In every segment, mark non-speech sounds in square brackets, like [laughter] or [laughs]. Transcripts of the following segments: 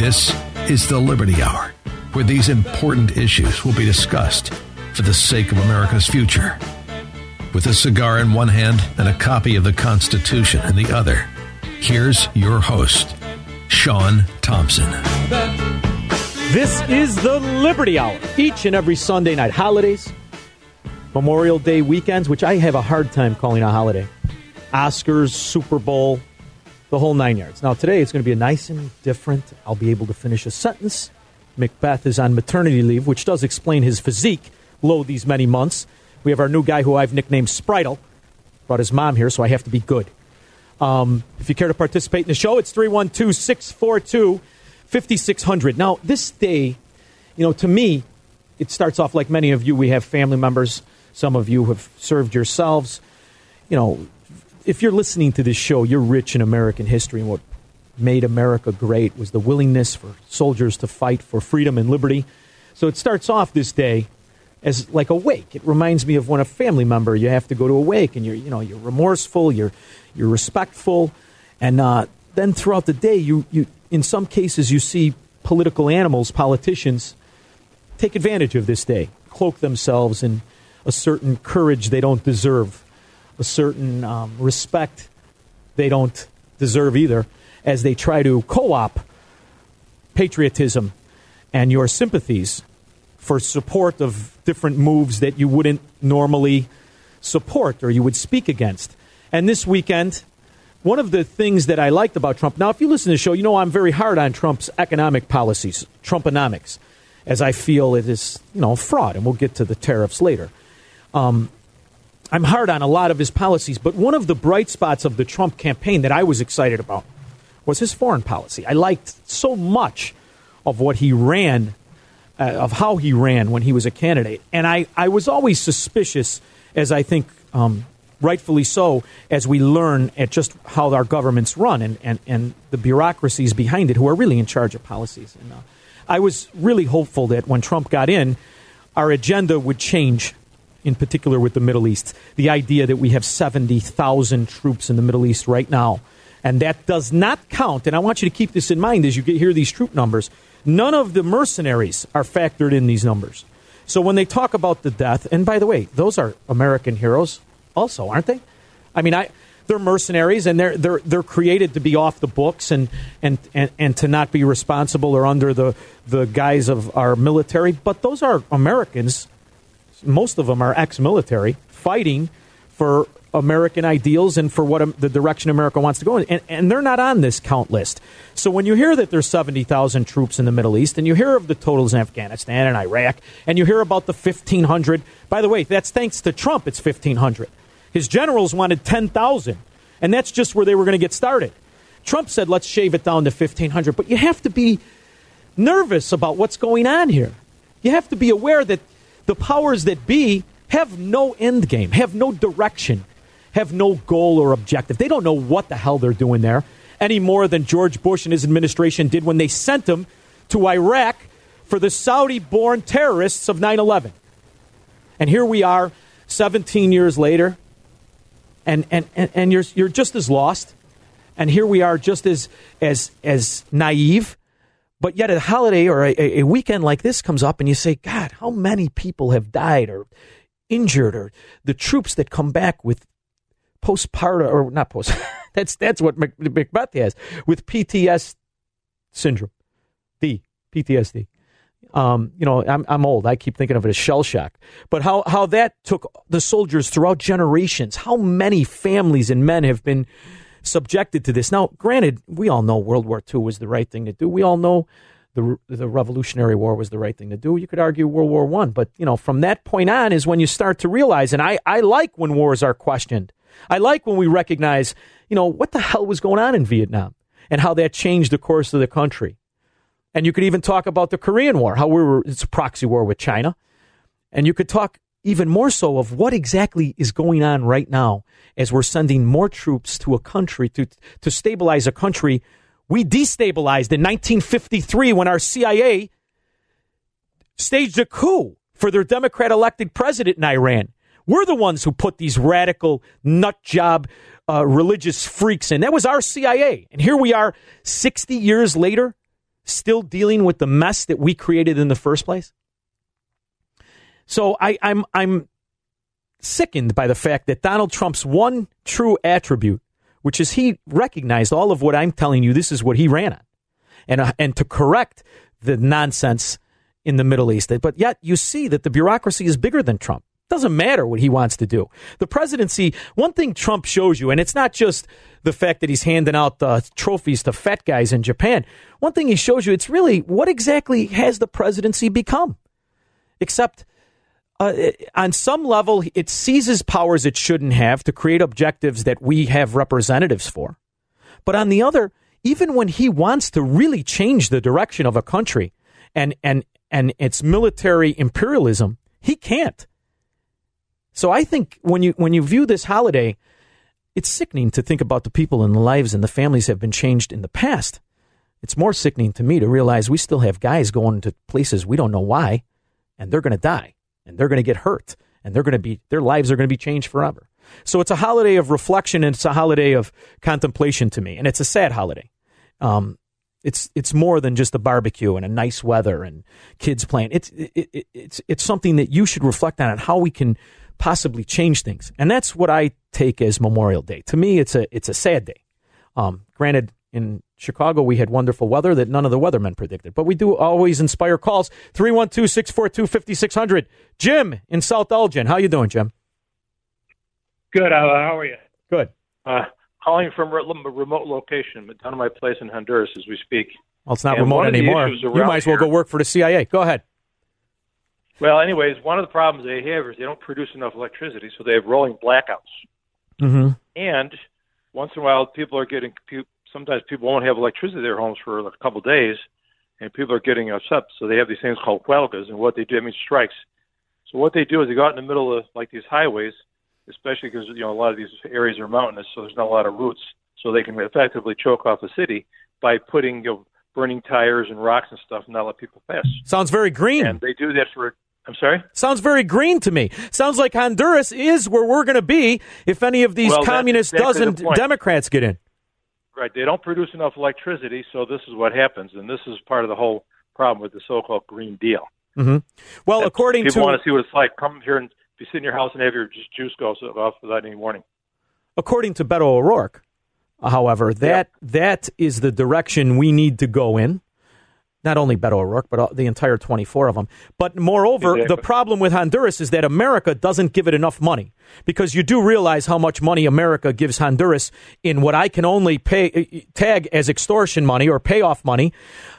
This is the Liberty Hour, where these important issues will be discussed for the sake of America's future. With a cigar in one hand and a copy of the Constitution in the other, here's your host, Sean Thompson. This is the Liberty Hour, each and every Sunday night. Holidays, Memorial Day weekends, which I have a hard time calling a holiday, Oscars, Super Bowl, the whole nine yards. Now, today it's going to be a nice and different. I'll be able to finish a sentence. Macbeth is on maternity leave, which does explain his physique low these many months. We have our new guy who I've nicknamed Spritel. Brought his mom here, so I have to be good. Um, if you care to participate in the show, it's 312 642 5600. Now, this day, you know, to me, it starts off like many of you. We have family members. Some of you have served yourselves. You know, if you're listening to this show, you're rich in American history, and what made America great was the willingness for soldiers to fight for freedom and liberty. So it starts off this day as like a wake. It reminds me of when a family member you have to go to a wake, and you're you know you're remorseful, you're you're respectful, and uh, then throughout the day, you you in some cases you see political animals, politicians, take advantage of this day, cloak themselves in a certain courage they don't deserve a certain um, respect they don't deserve either as they try to co op patriotism and your sympathies for support of different moves that you wouldn't normally support or you would speak against. And this weekend, one of the things that I liked about Trump, now, if you listen to the show, you know I'm very hard on Trump's economic policies, Trumponomics, as I feel it is, you know, fraud, and we'll get to the tariffs later. Um, I'm hard on a lot of his policies, but one of the bright spots of the Trump campaign that I was excited about was his foreign policy. I liked so much of what he ran, uh, of how he ran when he was a candidate. And I, I was always suspicious, as I think um, rightfully so, as we learn at just how our governments run and, and, and the bureaucracies behind it who are really in charge of policies. And uh, I was really hopeful that when Trump got in, our agenda would change in particular with the Middle East. The idea that we have 70,000 troops in the Middle East right now. And that does not count, and I want you to keep this in mind as you get, hear these troop numbers. None of the mercenaries are factored in these numbers. So when they talk about the death, and by the way, those are American heroes also, aren't they? I mean, I, they're mercenaries and they're, they're, they're created to be off the books and, and, and, and to not be responsible or under the, the guise of our military. But those are Americans most of them are ex-military, fighting for American ideals and for what um, the direction America wants to go in. And, and they're not on this count list. So when you hear that there's 70,000 troops in the Middle East, and you hear of the totals in Afghanistan and Iraq, and you hear about the 1,500, by the way, that's thanks to Trump, it's 1,500. His generals wanted 10,000, and that's just where they were going to get started. Trump said, let's shave it down to 1,500. But you have to be nervous about what's going on here. You have to be aware that the powers that be have no end game, have no direction, have no goal or objective. They don't know what the hell they're doing there any more than George Bush and his administration did when they sent them to Iraq for the Saudi born terrorists of 9 11. And here we are 17 years later, and, and, and, and you're, you're just as lost. And here we are just as, as, as naive but yet, a holiday or a, a weekend like this comes up, and you say, God, how many people have died or injured, or the troops that come back with postpartum, or not post, [laughs] that's, that's what Macbeth has, with PTS syndrome. PTSD. Um, you know, I'm, I'm old. I keep thinking of it as shell shock. But how, how that took the soldiers throughout generations, how many families and men have been subjected to this. Now, granted, we all know World War II was the right thing to do. We all know the the Revolutionary War was the right thing to do. You could argue World War One, but you know, from that point on is when you start to realize. And I I like when wars are questioned. I like when we recognize, you know, what the hell was going on in Vietnam and how that changed the course of the country. And you could even talk about the Korean War, how we were, it's a proxy war with China. And you could talk even more so of what exactly is going on right now as we're sending more troops to a country to, to stabilize a country we destabilized in 1953 when our CIA staged a coup for their Democrat elected president in Iran. We're the ones who put these radical nut job uh, religious freaks in. That was our CIA. And here we are 60 years later still dealing with the mess that we created in the first place? So I, I'm I'm sickened by the fact that Donald Trump's one true attribute, which is he recognized all of what I'm telling you. This is what he ran on, and uh, and to correct the nonsense in the Middle East. But yet you see that the bureaucracy is bigger than Trump. Doesn't matter what he wants to do. The presidency, one thing Trump shows you, and it's not just the fact that he's handing out uh, trophies to fat guys in Japan. One thing he shows you, it's really what exactly has the presidency become? Except uh, on some level, it seizes powers it shouldn't have to create objectives that we have representatives for. But on the other, even when he wants to really change the direction of a country and, and, and its military imperialism, he can't so I think when you when you view this holiday, it's sickening to think about the people and the lives and the families have been changed in the past. It's more sickening to me to realize we still have guys going to places we don't know why, and they're going to die, and they're going to get hurt, and they're going to be their lives are going to be changed forever. So it's a holiday of reflection and it's a holiday of contemplation to me, and it's a sad holiday. Um, it's it's more than just a barbecue and a nice weather and kids playing. It's it, it, it's it's something that you should reflect on and how we can possibly change things. And that's what I take as Memorial Day. To me, it's a it's a sad day. Um, granted, in Chicago, we had wonderful weather that none of the weathermen predicted. But we do always inspire calls. 312-642-5600. Jim in South Elgin. How you doing, Jim? Good. How, how are you? Good. Uh, calling from a remote location, down at my place in Honduras as we speak. Well, it's not and remote anymore. You might as well here, go work for the CIA. Go ahead. Well, anyways, one of the problems they have is they don't produce enough electricity, so they have rolling blackouts. Mm-hmm. And once in a while, people are getting. Sometimes people won't have electricity in their homes for a couple of days, and people are getting upset. So they have these things called huelgas, and what they do, I mean, strikes. So what they do is they go out in the middle of like these highways, especially because you know a lot of these areas are mountainous, so there's not a lot of routes, so they can effectively choke off a city by putting you know, burning tires and rocks and stuff, and not let people pass. Sounds very green. And they do that for I'm sorry? Sounds very green to me. Sounds like Honduras is where we're going to be if any of these well, communist exactly dozen the Democrats get in. Right. They don't produce enough electricity, so this is what happens. And this is part of the whole problem with the so called Green Deal. Mm-hmm. Well, that according people to. People want to see what it's like. Come here and be sitting in your house and have your juice go off without any warning. According to Beto O'Rourke, however, that yep. that is the direction we need to go in not only Beto O'Rourke, but the entire 24 of them. But moreover, exactly. the problem with Honduras is that America doesn't give it enough money because you do realize how much money America gives Honduras in what I can only pay uh, uh, tag as extortion money or payoff money.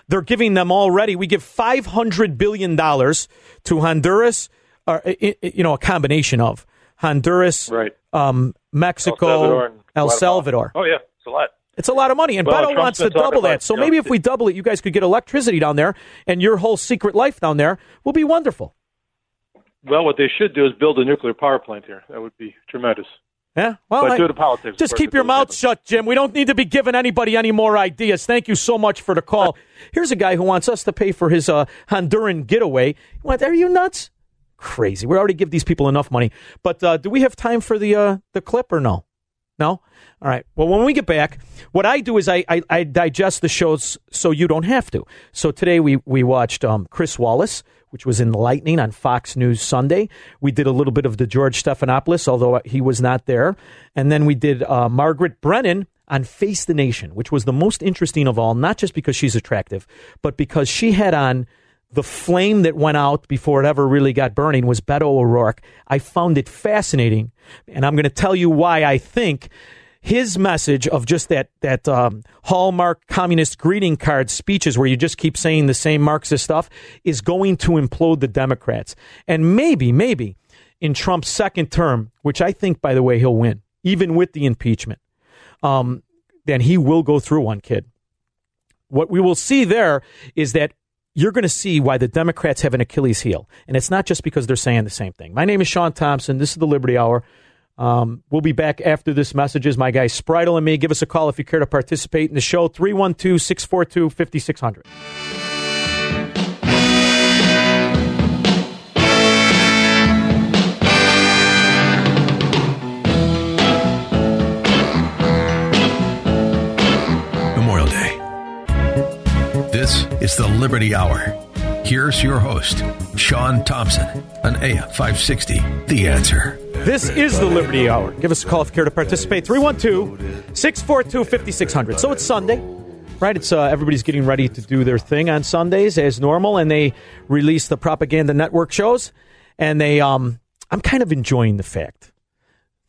They're giving them already. We give 500 billion dollars to Honduras, or uh, you know, a combination of Honduras, right. um, Mexico, El Salvador, El Salvador. Oh yeah, it's a lot. It's a lot of money, and well, Beto wants to double that. So maybe if we double it, you guys could get electricity down there, and your whole secret life down there will be wonderful. Well, what they should do is build a nuclear power plant here. That would be tremendous. Yeah, well, but I, do the politics. Just keep your mouth shut, Jim. We don't need to be giving anybody any more ideas. Thank you so much for the call. [laughs] Here's a guy who wants us to pay for his uh, Honduran getaway. What? Are you nuts? Crazy. We already give these people enough money. But uh, do we have time for the uh, the clip or no? No. All right. Well, when we get back, what I do is I, I, I digest the shows so you don't have to. So today we, we watched um, Chris Wallace, which was enlightening on Fox News Sunday. We did a little bit of the George Stephanopoulos, although he was not there. And then we did uh, Margaret Brennan on Face the Nation, which was the most interesting of all, not just because she's attractive, but because she had on the flame that went out before it ever really got burning was Beto O'Rourke. I found it fascinating, and I'm going to tell you why I think his message of just that that um, hallmark communist greeting card speeches where you just keep saying the same Marxist stuff is going to implode the Democrats. And maybe, maybe in Trump's second term, which I think, by the way, he'll win, even with the impeachment, um, then he will go through one kid. What we will see there is that you're going to see why the Democrats have an Achilles heel. And it's not just because they're saying the same thing. My name is Sean Thompson. This is the Liberty Hour. Um, we'll be back after this message. Is My guy Spritel and me. Give us a call if you care to participate in the show. 312 642 5600. Is the Liberty Hour. Here's your host, Sean Thompson, on AM 560. The answer. This is the Liberty Hour. Give us a call if you care to participate. 312 642 5600. So it's Sunday, right? It's uh, Everybody's getting ready to do their thing on Sundays as normal, and they release the propaganda network shows. And they, um, I'm kind of enjoying the fact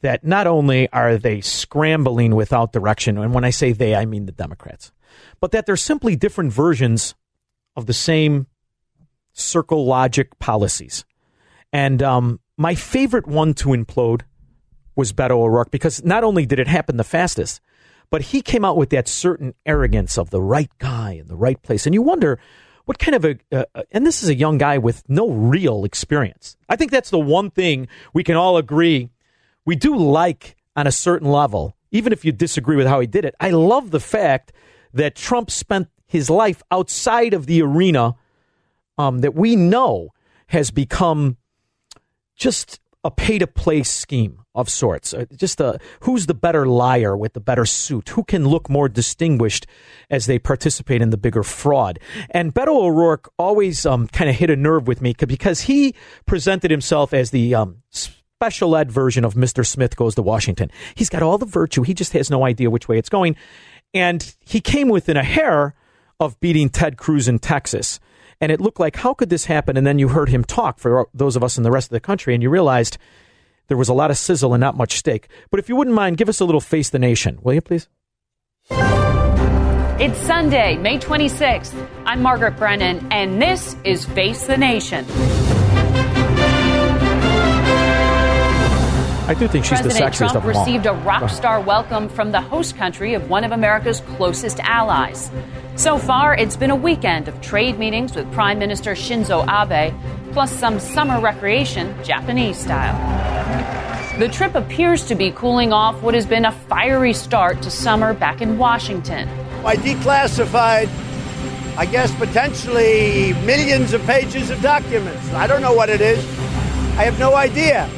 that not only are they scrambling without direction, and when I say they, I mean the Democrats, but that they're simply different versions of the same circle logic policies. And um, my favorite one to implode was Beto O'Rourke because not only did it happen the fastest, but he came out with that certain arrogance of the right guy in the right place. And you wonder what kind of a, uh, and this is a young guy with no real experience. I think that's the one thing we can all agree we do like on a certain level, even if you disagree with how he did it. I love the fact that Trump spent his life outside of the arena um, that we know has become just a pay to play scheme of sorts. Uh, just a, who's the better liar with the better suit? Who can look more distinguished as they participate in the bigger fraud? And Beto O'Rourke always um, kind of hit a nerve with me because he presented himself as the um, special ed version of Mr. Smith Goes to Washington. He's got all the virtue, he just has no idea which way it's going. And he came within a hair of beating Ted Cruz in Texas. And it looked like, how could this happen? And then you heard him talk for those of us in the rest of the country, and you realized there was a lot of sizzle and not much steak. But if you wouldn't mind, give us a little face the nation, will you please? It's Sunday, May 26th. I'm Margaret Brennan, and this is Face the Nation. I do think she's President the sexiest Trump of them all. received a rock star welcome from the host country of one of America's closest allies. So far, it's been a weekend of trade meetings with Prime Minister Shinzo Abe, plus some summer recreation, Japanese style. The trip appears to be cooling off what has been a fiery start to summer back in Washington. I declassified, I guess, potentially millions of pages of documents. I don't know what it is. I have no idea.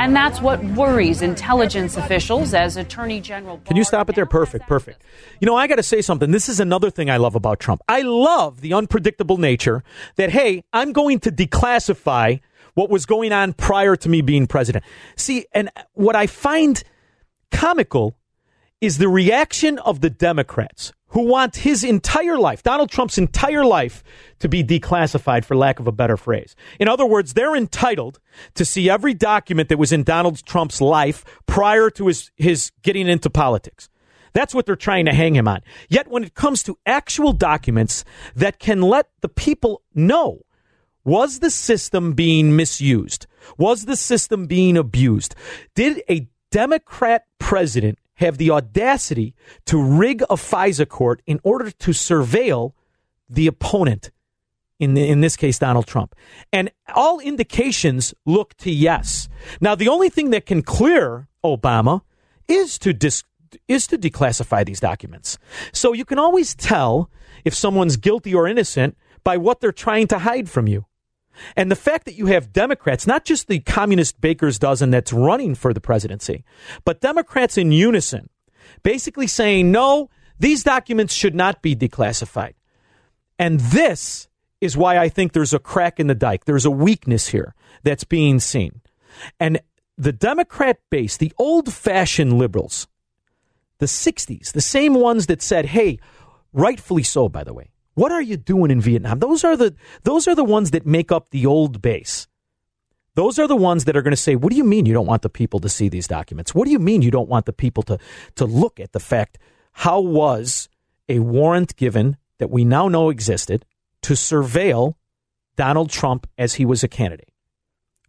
And that's what worries intelligence officials as Attorney General. Can you stop it there? Perfect, perfect. You know, I got to say something. This is another thing I love about Trump. I love the unpredictable nature that, hey, I'm going to declassify what was going on prior to me being president. See, and what I find comical is the reaction of the Democrats who want his entire life, Donald Trump's entire life, to be declassified, for lack of a better phrase. In other words, they're entitled to see every document that was in Donald Trump's life prior to his, his getting into politics. That's what they're trying to hang him on. Yet when it comes to actual documents that can let the people know was the system being misused? Was the system being abused? Did a Democrat president have the audacity to rig a FISA court in order to surveil the opponent, in, the, in this case, Donald Trump. And all indications look to yes. Now, the only thing that can clear Obama is to dis, is to declassify these documents. So you can always tell if someone's guilty or innocent by what they're trying to hide from you. And the fact that you have Democrats, not just the communist baker's dozen that's running for the presidency, but Democrats in unison, basically saying, no, these documents should not be declassified. And this is why I think there's a crack in the dike. There's a weakness here that's being seen. And the Democrat base, the old fashioned liberals, the 60s, the same ones that said, hey, rightfully so, by the way, what are you doing in Vietnam? Those are the, those are the ones that make up the old base. Those are the ones that are going to say, what do you mean you don't want the people to see these documents? What do you mean you don't want the people to, to look at the fact how was a warrant given that we now know existed to surveil Donald Trump as he was a candidate?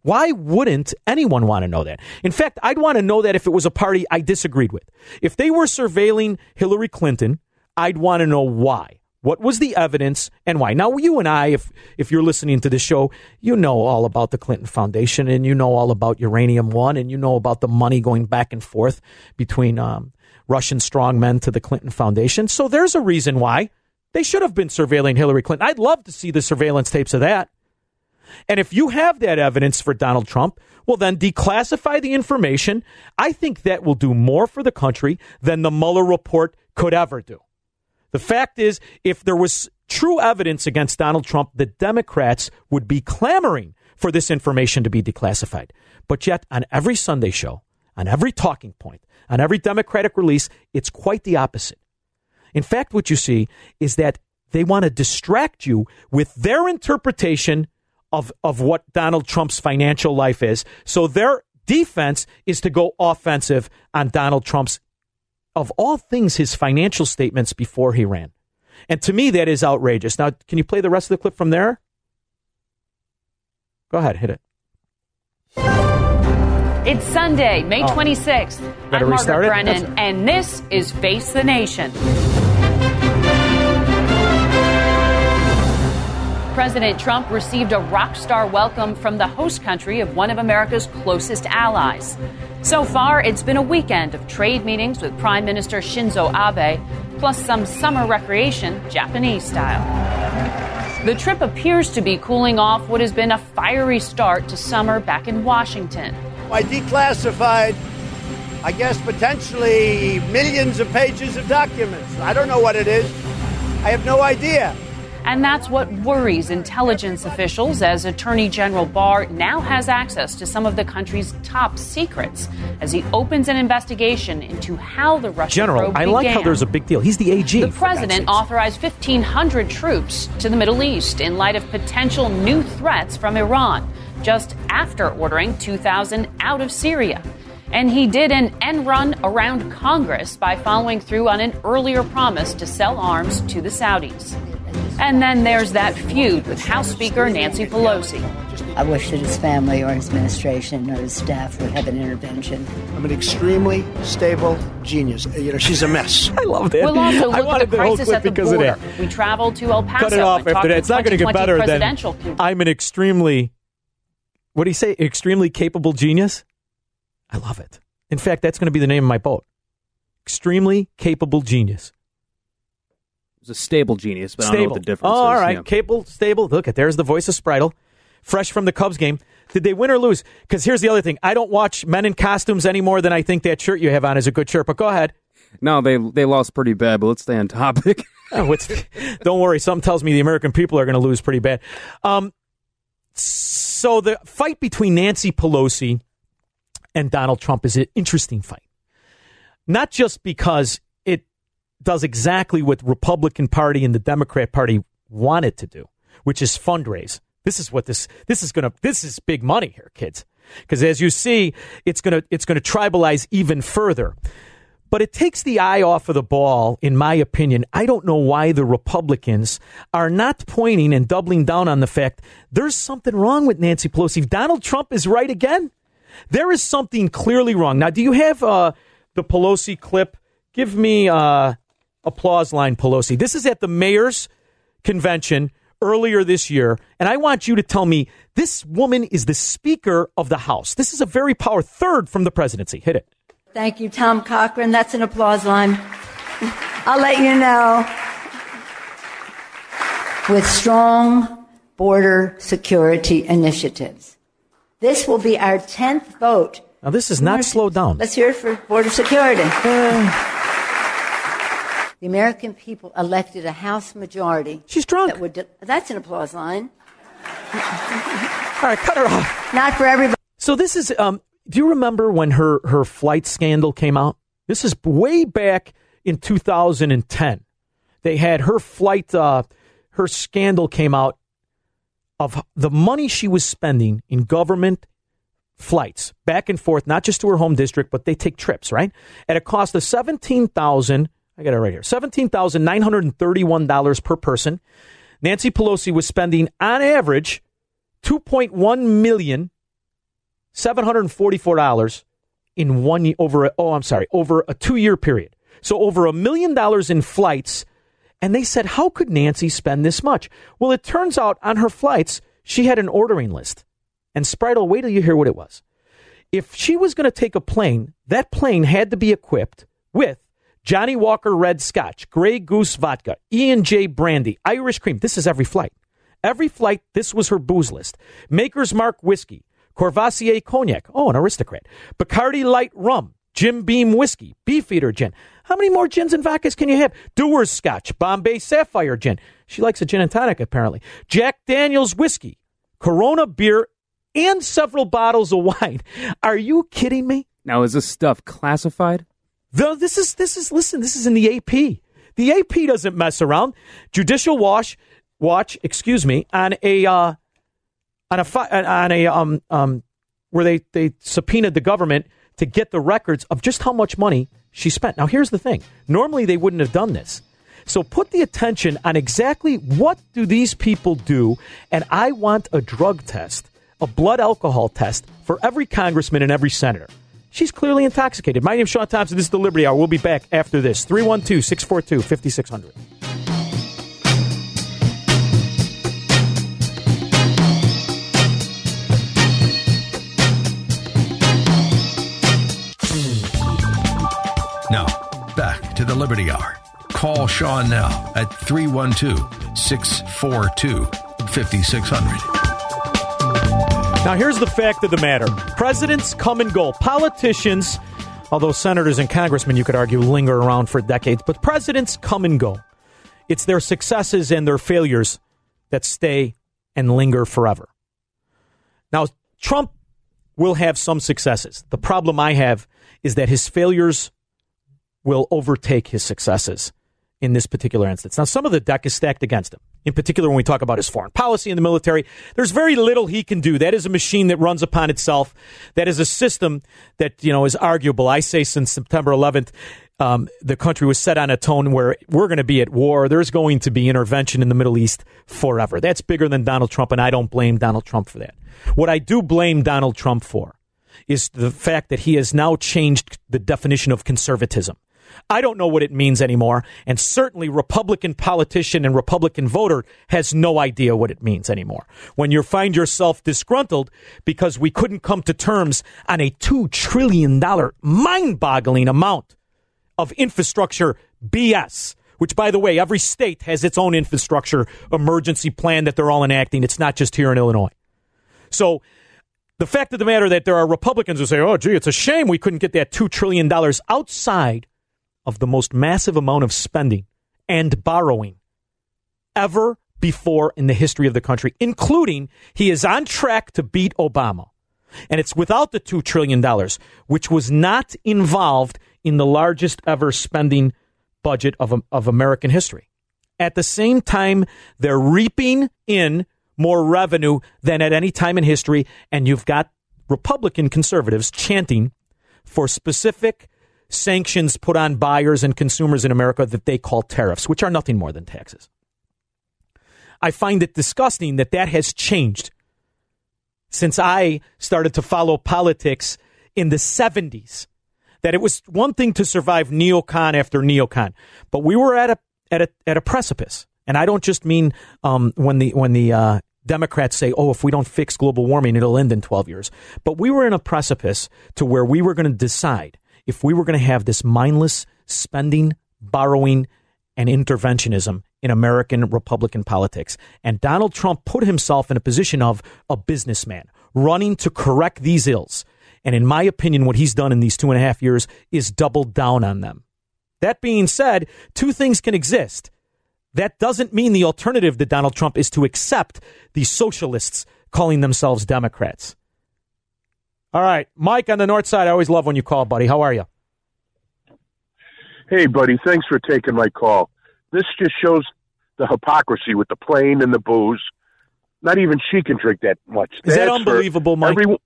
Why wouldn't anyone want to know that? In fact, I'd want to know that if it was a party I disagreed with. If they were surveilling Hillary Clinton, I'd want to know why. What was the evidence and why? Now, you and I, if if you're listening to this show, you know all about the Clinton Foundation and you know all about Uranium One and you know about the money going back and forth between um, Russian strongmen to the Clinton Foundation. So there's a reason why they should have been surveilling Hillary Clinton. I'd love to see the surveillance tapes of that. And if you have that evidence for Donald Trump, well, then declassify the information. I think that will do more for the country than the Mueller report could ever do. The fact is, if there was true evidence against Donald Trump, the Democrats would be clamoring for this information to be declassified. But yet, on every Sunday show, on every talking point, on every Democratic release, it's quite the opposite. In fact, what you see is that they want to distract you with their interpretation of, of what Donald Trump's financial life is. So their defense is to go offensive on Donald Trump's, of all things, his financial statements before he ran. And to me, that is outrageous. Now, can you play the rest of the clip from there? Go ahead, hit it. It's Sunday, May Oh. 26th. Gotta I'm Margaret restart it? Brennan, and this is Face the Nation. President Trump received a rock star welcome from the host country of one of America's closest allies. So far, it's been a weekend of trade meetings with Prime Minister Shinzo Abe, plus some summer recreation, Japanese style. The trip appears to be cooling off what has been a fiery start to summer back in Washington. I declassified, I guess, potentially millions of pages of documents. I don't know what it is. I have no idea. And that's what worries intelligence officials as Attorney General Barr now has access to some of the country's top secrets as he opens an investigation into how the Russian General, I like how there's a big deal. He's the AG. The president authorized 1,500 troops to the Middle East in light of potential new threats from Iran, just after ordering 2,000 out of Syria. And he did an end run around Congress by following through on an earlier promise to sell arms to the Saudis. And then there's that feud with House Speaker Nancy Pelosi. I wish that his family or his administration or his staff would have an intervention. I'm an extremely stable genius. You know, she's a mess. [laughs] I love that. We'll also I look at wanted the the whole crisis clip at the because border. of that. We traveled to El Paso Cut it off after that. It's not going to get better than presidential I'm an extremely, what do you say, extremely capable genius? I love it. In fact, that's going to be the name of my boat. Extremely capable genius. It's a stable genius, but I don't know what the difference oh, all right. Yeah. Capable, stable. Look at there's the voice of Spritel, fresh from the Cubs game. Did they win or lose? Because here's the other thing. I don't watch men in costumes any more than I think that shirt you have on is a good shirt. But go ahead. No, they they lost pretty bad, but let's stay on topic. [laughs] [laughs] Oh, don't worry. Something tells me the American people are going to lose pretty bad. Um, so the fight between Nancy Pelosi and Donald Trump is an interesting fight. Not just because does exactly what Republican Party and the Democrat Party want it to do, which is fundraise. This is what this this is going to this is big money here, kids. Because as you see, it's going to it's going to tribalize even further. But it takes the eye off of the ball, in my opinion. I don't know why the Republicans are not pointing and doubling down on the fact there's something wrong with Nancy Pelosi. If Donald Trump is right again, there is something clearly wrong. Now, do you have uh, the Pelosi clip? Give me uh, applause line, Pelosi. This is at the mayor's convention earlier this year, and I want you to tell me this woman is the Speaker of the House. This is a very power third from the presidency. Hit it. Thank you, Tom Cochran. That's an applause line. [laughs] I'll let you know. With strong border security initiatives. This will be our 10th vote. Now, this is not slowed down. Let's hear it for border security. Uh. The American people elected a House majority. She's drunk. That would de- that's an applause line. All right, cut her off. Not for everybody. So this is. Um, do you remember when her her flight scandal came out? This is way back in 2010. They had her flight, uh, her scandal came out of the money she was spending in government flights back and forth, not just to her home district, but they take trips, right? At a cost of 17000 I got it right here $17,931 per person. Nancy Pelosi was spending on average $2.1 million, $744 in one over, a, oh, I'm sorry, over a two year period. So over a million dollars in flights. And they said, how could Nancy spend this much? Well, it turns out on her flights, she had an ordering list. And Spritel, wait till you hear what it was. If she was going to take a plane, that plane had to be equipped with Johnnie Walker Red Scotch, Grey Goose Vodka, E&J Brandy, Irish Cream. This is every flight. Every flight, this was her booze list. Maker's Mark Whiskey, Courvoisier Cognac. Oh, an aristocrat. Bacardi Light Rum, Jim Beam Whiskey, Beefeater Gin. How many more gins and vodkas can you have? Dewar's Scotch, Bombay Sapphire Gin. She likes a gin and tonic, apparently. Jack Daniels Whiskey, Corona Beer, and several bottles of wine. [laughs] Are you kidding me? Now, is this stuff classified? Though this is this is listen, this is in the AP. The AP doesn't mess around. Judicial Watch, watch, excuse me, on a uh, on a on a um um where they they subpoenaed the government to get the records of just how much money she spent. Now here's the thing. Normally they wouldn't have done this. So put the attention on exactly what do these people do and I want a drug test, a blood alcohol test for every congressman and every senator. She's clearly intoxicated. My name is Sean Thompson. This is the Liberty Hour. We'll be back after this. 312 642 5600. Now, back to the Liberty Hour. Call Sean now at 312 642 5600. Now, here's the fact of the matter presidents come and go, politicians, although senators and congressmen, you could argue, linger around for decades, but presidents come and go. It's their successes and their failures that stay and linger forever. Now, Trump will have some successes. The problem I have is that his failures will overtake his successes in this particular instance. Now, some of the deck is stacked against him. In particular, when we talk about his foreign policy in the military, there's very little he can do. That is a machine that runs upon itself. That is a system that you know is arguable. I say since September 11th, um, the country was set on a tone where we're going to be at war. There's going to be intervention in the Middle East forever. That's bigger than Donald Trump, and I don't blame Donald Trump for that. What I do blame Donald Trump for is the fact that he has now changed the definition of conservatism. I don't know what it means anymore. And certainly Republican politician and Republican voter has no idea what it means anymore. When you find yourself disgruntled because we couldn't come to terms on a $2 trillion mind boggling amount of infrastructure BS, which by the way, every state has its own infrastructure emergency plan that they're all enacting. It's not just here in Illinois. So the fact of the matter that there are Republicans who say, oh, gee, it's a shame we couldn't get that $2 trillion outside of the most massive amount of spending and borrowing ever before in the history of the country, including he is on track to beat Obama. And it's without the $2 trillion, which was not involved in the largest ever spending budget of, of American history. At the same time, they're reaping in more revenue than at any time in history. And you've got Republican conservatives chanting for specific sanctions put on buyers and consumers in America that they call tariffs, which are nothing more than taxes. I find it disgusting that that has changed since I started to follow politics in the 70s. That it was one thing to survive neocon after neocon, but we were at a at a at a precipice. And I don't just mean um, when the when the uh, Democrats say, "Oh, if we don't fix global warming, it'll end in 12 years." But we were in a precipice to where we were going to decide if we were going to have this mindless spending, borrowing, and interventionism in American Republican politics. And Donald Trump put himself in a position of a businessman running to correct these ills. And in my opinion, what he's done in these two and a half years is doubled down on them. That being said, two things can exist. That doesn't mean the alternative to Donald Trump is to accept the socialists calling themselves Democrats. All right, Mike on the north side. I always love when you call, buddy. How are you? Hey, buddy, thanks for taking my call. This just shows the hypocrisy with the plane and the booze. Not even she can drink that much. Is that That's for unbelievable, Mike? every-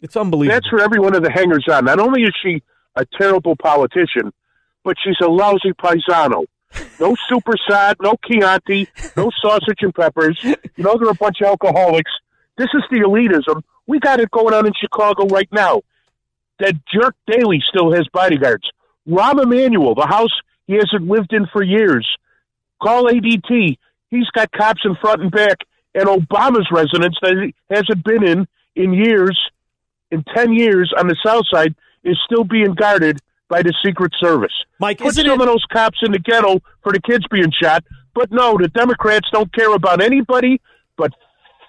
It's unbelievable. that's for every one of the hangers on. Not only is she a terrible politician, but she's a lousy paisano. No super sad, no Chianti, no sausage and peppers. You know, they're a bunch of alcoholics. This is the elitism. We got it going on in Chicago right now. That jerk Daley still has bodyguards. Rahm Emanuel, the house he hasn't lived in for years. Call ADT. He's got cops in front and back. And Obama's residence that he hasn't been in in years, in 10 years on the South Side, is still being guarded by the Secret Service. Mike, Put isn't some it- of those cops in the ghetto for the kids being shot. But no, the Democrats don't care about anybody but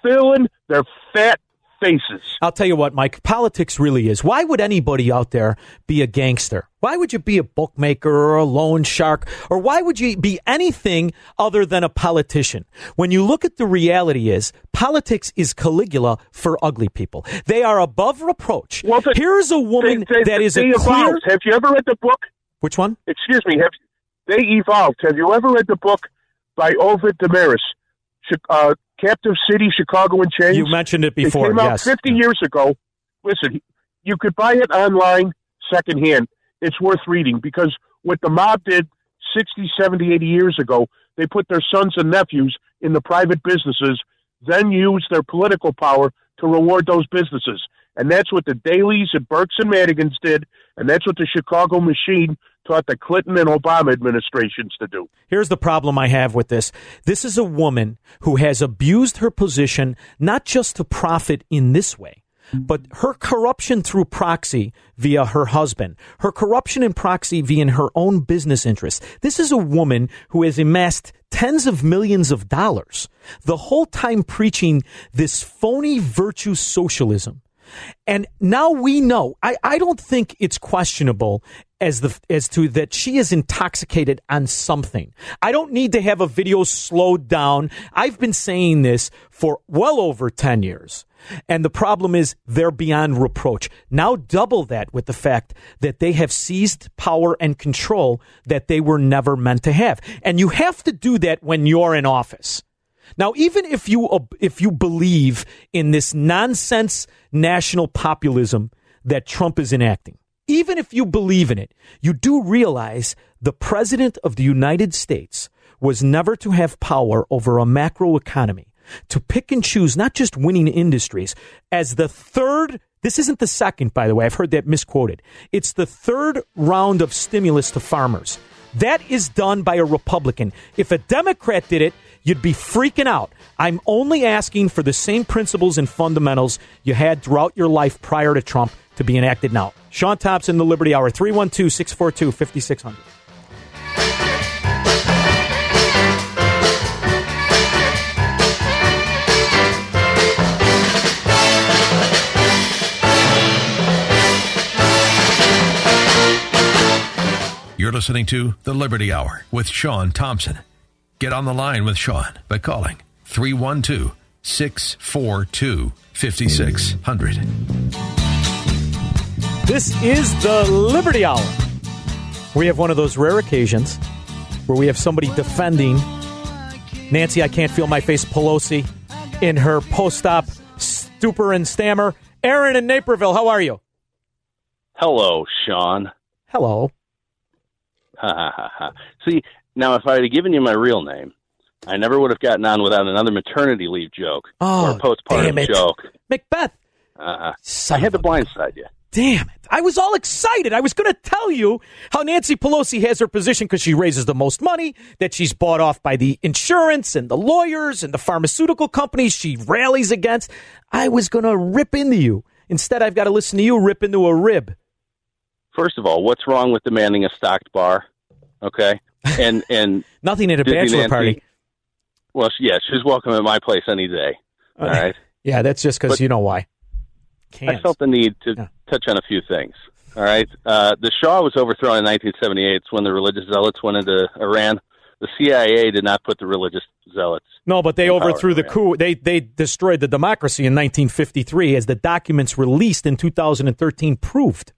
filling their fat faces. I'll tell you what, Mike, politics really is. Why would anybody out there be a gangster? Why would you be a bookmaker or a loan shark? Or why would you be anything other than a politician? When you look at the reality is politics is Caligula for ugly people. They are above reproach. Well, but Here's a woman they, they, that is a clear. Have you ever read the book? Which one? Excuse me. Have they evolved? Have you ever read the book by Ovid Demaris, uh, Captive City, Chicago and Chains? You mentioned it before, It came out yes. 50 years ago. Listen, you could buy it online secondhand. It's worth reading because what the mob did 60, 70, 80 years ago, they put their sons and nephews in the private businesses, then used their political power to reward those businesses. And that's what the Daleys and Burkes and Madigans did, and that's what the Chicago machine taught the Clinton and Obama administrations to do. Here's the problem I have with this. This is a woman who has abused her position not just to profit in this way, but her corruption through proxy via her husband, her corruption in proxy via her own business interests. This is a woman who has amassed tens of millions of dollars, the whole time preaching this phony virtue socialism. And now we know. I, I don't think it's questionable as the as to that she is intoxicated on something. I don't need to have a video slowed down. I've been saying this for well over 10 years. And the problem is they're beyond reproach. Now double that with the fact that they have seized power and control that they were never meant to have. And you have to do that when you're in office. Now, even if you if you believe in this nonsense national populism that Trump is enacting, even if you believe in it, you do realize the president of the United States was never to have power over a macro economy, to pick and choose not just winning industries as the third. This isn't the second, by the way. I've heard that misquoted. It's the third round of stimulus to farmers. That is done by a Republican. If a Democrat did it, you'd be freaking out. I'm only asking for the same principles and fundamentals you had throughout your life prior to Trump to be enacted now. Sean Thompson, The Liberty Hour, 312 642 5600. You're listening to The Liberty Hour with Sean Thompson. Get on the line with Sean by calling 312 642 5600. This is the Liberty Hour. We have one of those rare occasions where we have somebody defending Nancy, I can't feel my face Pelosi in her post op stupor and stammer. Aaron in Naperville, how are you? Hello, Sean. Hello. Ha ha ha ha. See, now if I had given you my real name, I never would have gotten on without another maternity leave joke Oh, or a postpartum joke. Macbeth. Uh, I had to blindside you. Damn it. I was all excited. I was going to tell you how Nancy Pelosi has her position because she raises the most money, that she's bought off by the insurance and the lawyers and the pharmaceutical companies she rallies against. I was going to rip into you. Instead, I've got to listen to you rip into a rib. First of all, what's wrong with demanding a stocked bar? Okay, and [laughs] and Nothing at a bachelor party. Well, yeah, she's welcome at my place any day. All right. [laughs] Yeah, that's just because you know why. I felt the need to touch on a few things. All right. Uh, the Shah was overthrown in 1978. It's when the religious zealots went into Iran. The CIA did not put the religious zealots. No, but they overthrew the coup. They they destroyed the democracy in 1953, as the documents released in 2013 proved.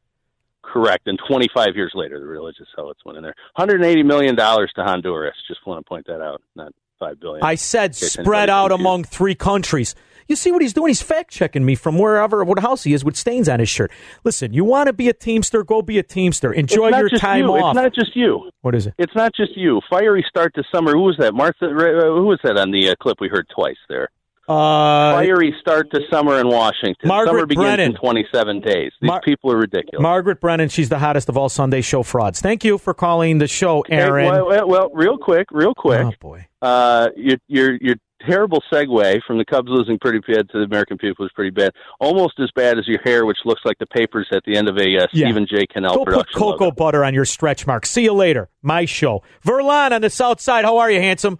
Correct. And 25 years later, the religious zealots went in there. 180 million dollars to Honduras. Just want to point that out. Not five billion. I said spread out confused. among three countries. You see what he's doing? He's fact checking me from wherever, what house he is with stains on his shirt. Listen, you want to be a Teamster? Go be a Teamster. Enjoy your time you. off. It's not just you. What is it? It's not just you. Fiery start to summer. Who was that? Martha. Uh, who was that on the uh, clip we heard twice there? Uh, Fiery start to summer in Washington. Margaret summer begins Brennan. in 27 days. These Mar- people are ridiculous. Margaret Brennan, she's the hottest of all Sunday show frauds. Thank you for calling the show, Aaron. Well, well, well, real quick, real quick. Oh boy. Uh, your your your terrible segue from the Cubs losing pretty bad to the American people is pretty bad. Almost as bad as your hair, which looks like the papers at the end of a uh, Yeah. Stephen J. Cannell Go put cocoa logo. butter on your stretch mark. See you later. My show. Verlon on the south side. How are you, handsome?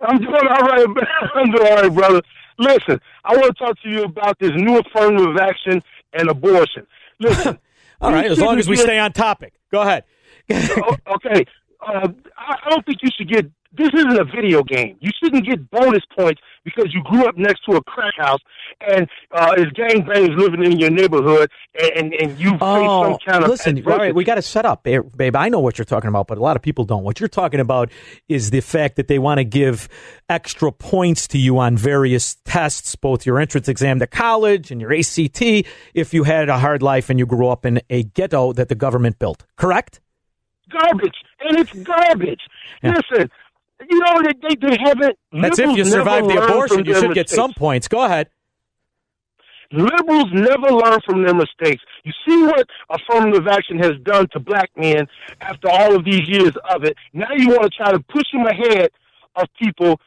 I'm doing all right. [laughs] I'm doing all right, brother. Listen, I want to talk to you about this new affirmative action and abortion. Listen. [laughs] All right, as long as we stay on topic. Go ahead. [laughs] Oh, okay. Uh, I don't think you should get. This isn't a video game. You shouldn't get bonus points because you grew up next to a crack house and uh, is gangbangers living in your neighborhood, and and, and you face Oh, some kind of listen, all right, we got to set up, babe, babe. I know what you're talking about, but a lot of people don't. What you're talking about is the fact that they want to give extra points to you on various tests, both your entrance exam to college and your ACT, if you had a hard life and you grew up in a ghetto that the government built. Correct? garbage, and it's garbage. Listen, you know they they, they haven't. That's if you survive the abortion. You should get some points. Go ahead. Liberals never learn from their mistakes. You see what affirmative action has done to black men after all of these years of it. Now you want to try to push them ahead of people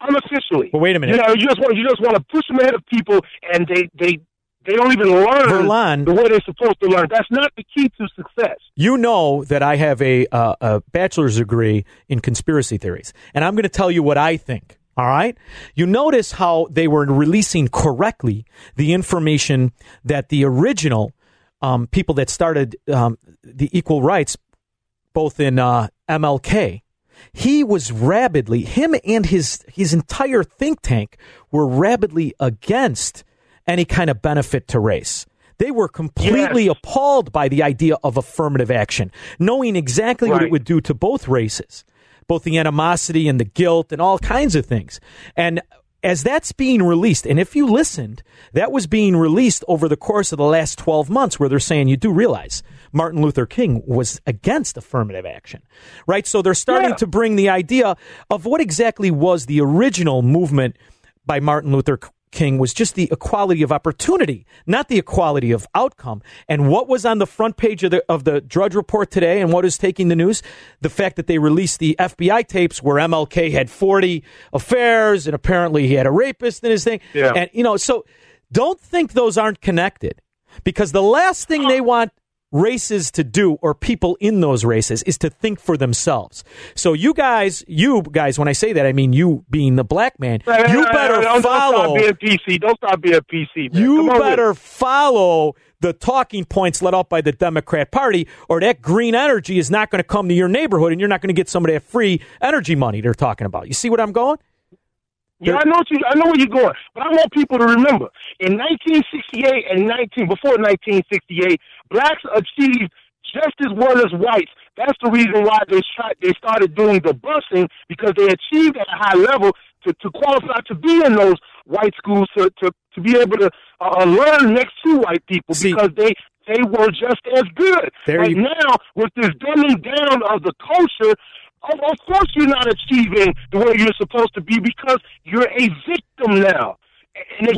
unofficially. Well, wait a minute. You know, you just want you just want to push them ahead of people, and they they they don't even learn the way they're supposed to learn. That's not the key to success. You know that I have a, uh, a bachelor's degree in conspiracy theories, and I'm going to tell you what I think. All right. You notice how they were releasing correctly the information that the original um, people that started um, the equal rights, both in uh, MLK, he was rabidly him and his his entire think tank were rabidly against any kind of benefit to race. They were completely appalled by the idea of affirmative action, knowing exactly what it would do to both races, both the animosity and the guilt and all kinds of things. And as that's being released, and if you listened, that was being released over the course of the last 12 months, where they're saying you do realize Martin Luther King was against affirmative action, right? So they're starting Yeah. to bring the idea of what exactly was the original movement by Martin Luther King was just the equality of opportunity, not the equality of outcome. And what was on the front page of the of the Drudge Report today, and what is taking the news? The fact that they released the FBI tapes where MLK had forty affairs, and apparently he had a rapist in his thing. Yeah. And you know, so don't think those aren't connected, because the last thing they want races to do or people in those races is to think for themselves. So you guys, you guys, when I say that, I mean you being the black man, you better follow. Don't stop being PC. Don't stop being PC. Man. You on with better follow the talking points let out by the Democrat Party, or that green energy is not going to come to your neighborhood, and you're not going to get some of that free energy money they're talking about. You see what I'm going? Yeah, I know what you. I know where you're going, but I want people to remember in 1968 and 19 before 1968, blacks achieved just as well as whites. That's the reason why they tried, they started doing the busing because they achieved at a high level to, to qualify to be in those white schools to to, to be able to uh, learn next to white people because they they were just as good. There but you- now with this dumbing down of the culture. Of, course, you're not achieving the way you're supposed to be because you're a victim now.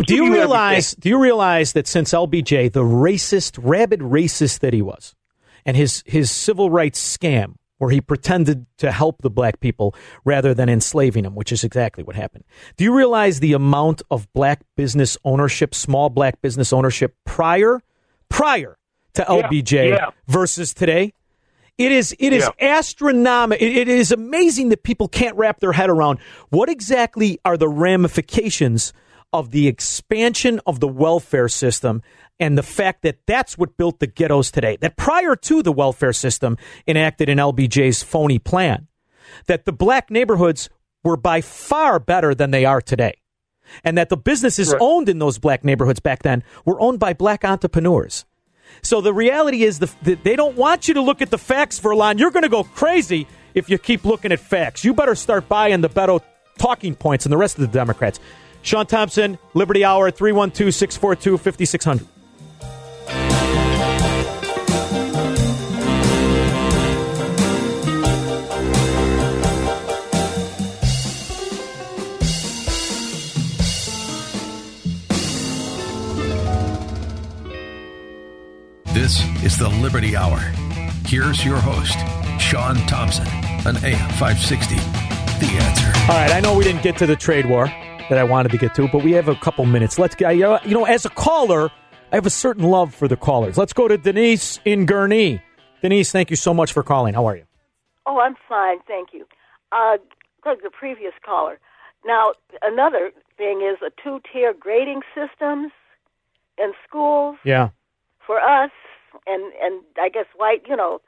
Do you everything. realize? Do you realize that since LBJ, the racist, rabid racist that he was, and his his civil rights scam, where he pretended to help the black people rather than enslaving them, which is exactly what happened. Do you realize the amount of black business ownership, small black business ownership prior prior to Yeah, LBJ yeah. versus today? It is it is Yeah. astronomical. It, it is amazing that people can't wrap their head around what exactly are the ramifications of the expansion of the welfare system and the fact that that's what built the ghettos today. That prior to the welfare system enacted in LBJ's phony plan, that the black neighborhoods were by far better than they are today. And that the businesses Right. owned in those black neighborhoods back then were owned by black entrepreneurs. So the reality is the, the, they don't want you to look at the facts, Verlon. You're going to go crazy if you keep looking at facts. You better start buying the Beto talking points and the rest of the Democrats. Sean Thompson, Liberty Hour, 312 642 5600. This is the Liberty Hour. Here's your host, Sean Thompson, an AM 560. The answer. All right, I know we didn't get to the trade war that I wanted to get to, but we have a couple minutes. Let's get, you know, as a caller, I have a certain love for the callers. Let's go to Denise in Gurnee. Denise, thank you so much for calling. How are you? Oh, I'm fine, thank you. Uh, like the previous caller. Now, another thing is a two-tier grading systems in schools. Yeah. For us, and and I guess white, you know,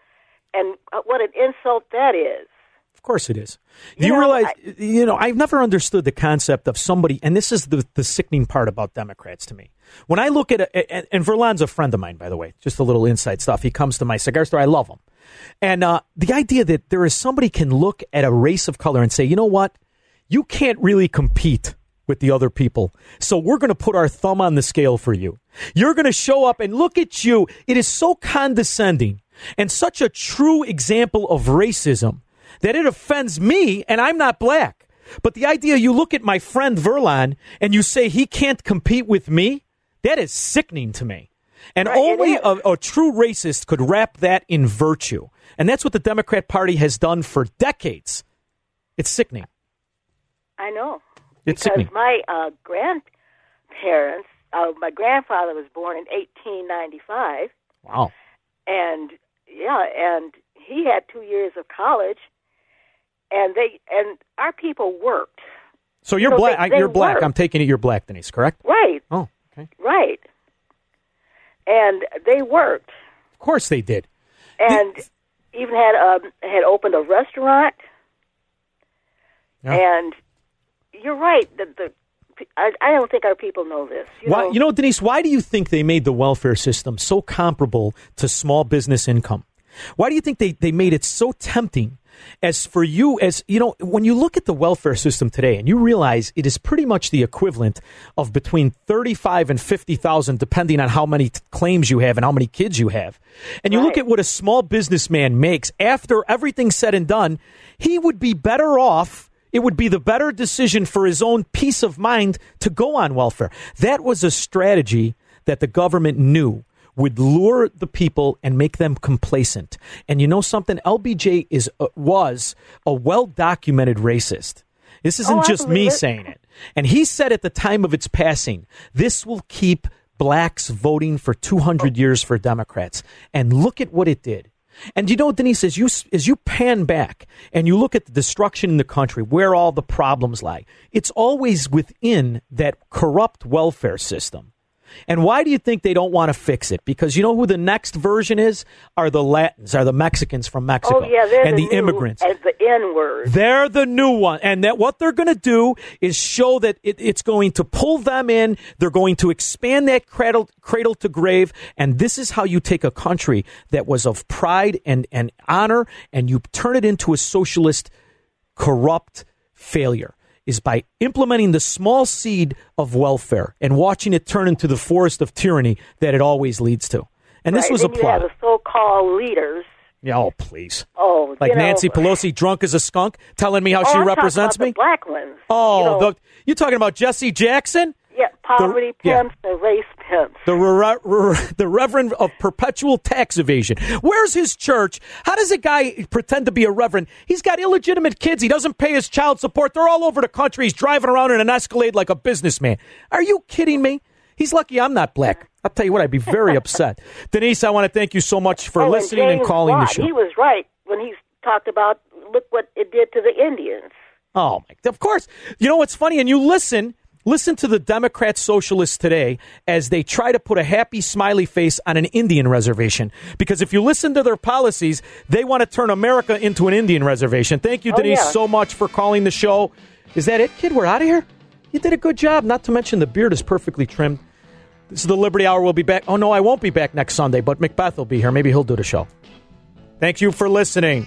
and what an insult that is. Of course it is. You, you know, realize, I, you know, I've never understood the concept of somebody, and this is the, the sickening part about Democrats to me. When I look at, a, and, and Verlon's a friend of mine, by the way, just a little inside stuff. He comes to my cigar store. I love him. And uh, the idea that there is somebody can look at a race of color and say, you know what? You can't really compete with the other people. So we're going to put our thumb on the scale for you. You're going to show up and look at you. It is so condescending and such a true example of racism that it offends me and I'm not black. But the idea you look at my friend Verlon and you say he can't compete with me, that is sickening to me. And right, only a, a true racist could wrap that in virtue. And that's what the Democrat Party has done for decades. It's sickening. I know. It's because sickening. my uh, grandparents, uh, my grandfather was born in 1895. Wow. And yeah, and he had two years of college, and they and our people worked. So you're so black. They, they you're black. Worked. I'm taking it you're black, Denise. Correct? Right. Oh, okay. Right. And they worked. Of course they did. And even had um, had opened a restaurant. Yeah. And you're right. The, the I, I, don't think our people know this. You why, know? you know, Denise, why do you think they made the welfare system so comparable to small business income? Why do you think they, they made it so tempting as for you as you know when you look at the welfare system today and you realize it is pretty much the equivalent of between 35 and 50,000 depending on how many t- claims you have and how many kids you have and you right. look at what a small businessman makes after everything's said and done he would be better off it would be the better decision for his own peace of mind to go on welfare. That was a strategy that the government knew would lure the people and make them complacent. And you know something? LBJ is uh, was a well documented racist. This isn't oh, just me it. saying it. And he said at the time of its passing, this will keep blacks voting for 200 years for Democrats. And look at what it did. And you know, Denise, as you as you pan back and you look at the destruction in the country, where all the problems lie, it's always within that corrupt welfare system. And why do you think they don't want to fix it? Because you know who the next version is? Are the Latins, are the Mexicans from Mexico, oh, yeah, they're and the, the, new, immigrants. And the N word. They're the new one, and that what they're going to do is show that it, it's going to pull them in. They're going to expand that cradle, cradle to grave, and this is how you take a country that was of pride and and honor, and you turn it into a socialist, corrupt failure is by implementing the small seed of welfare and watching it turn into the forest of tyranny that it always leads to. And this right. was a plot. You have the so-called leaders. Yeah, oh, please. Oh, like you know, Nancy Pelosi, drunk as a skunk, telling me how oh, she I'm represents me. black ones. Oh, you know, the, you talking about Jesse Jackson? Poverty the, pimps yeah. and race pimps. The, re- re- the Reverend of Perpetual Tax Evasion. Where's his church? How does a guy pretend to be a reverend? He's got illegitimate kids. He doesn't pay his child support. They're all over the country. He's driving around in an Escalade like a businessman. Are you kidding me? He's lucky I'm not black. I'll tell you what, I'd be very [laughs] upset. Denise, I want to thank you so much for oh, listening and, and calling Watt, the show. He was right when he talked about look what it did to the Indians. Oh, my, of course. You know what's funny? And you listen Listen to the Democrat socialists today as they try to put a happy smiley face on an Indian reservation. Because if you listen to their policies, they want to turn America into an Indian reservation. Thank you, oh, Denise, yeah. so much for calling the show. Is that it, kid? We're out of here? You did a good job. Not to mention the beard is perfectly trimmed. This is the Liberty Hour. We'll be back. Oh, no, I won't be back next Sunday, but Macbeth will be here. Maybe he'll do the show. Thank you for listening.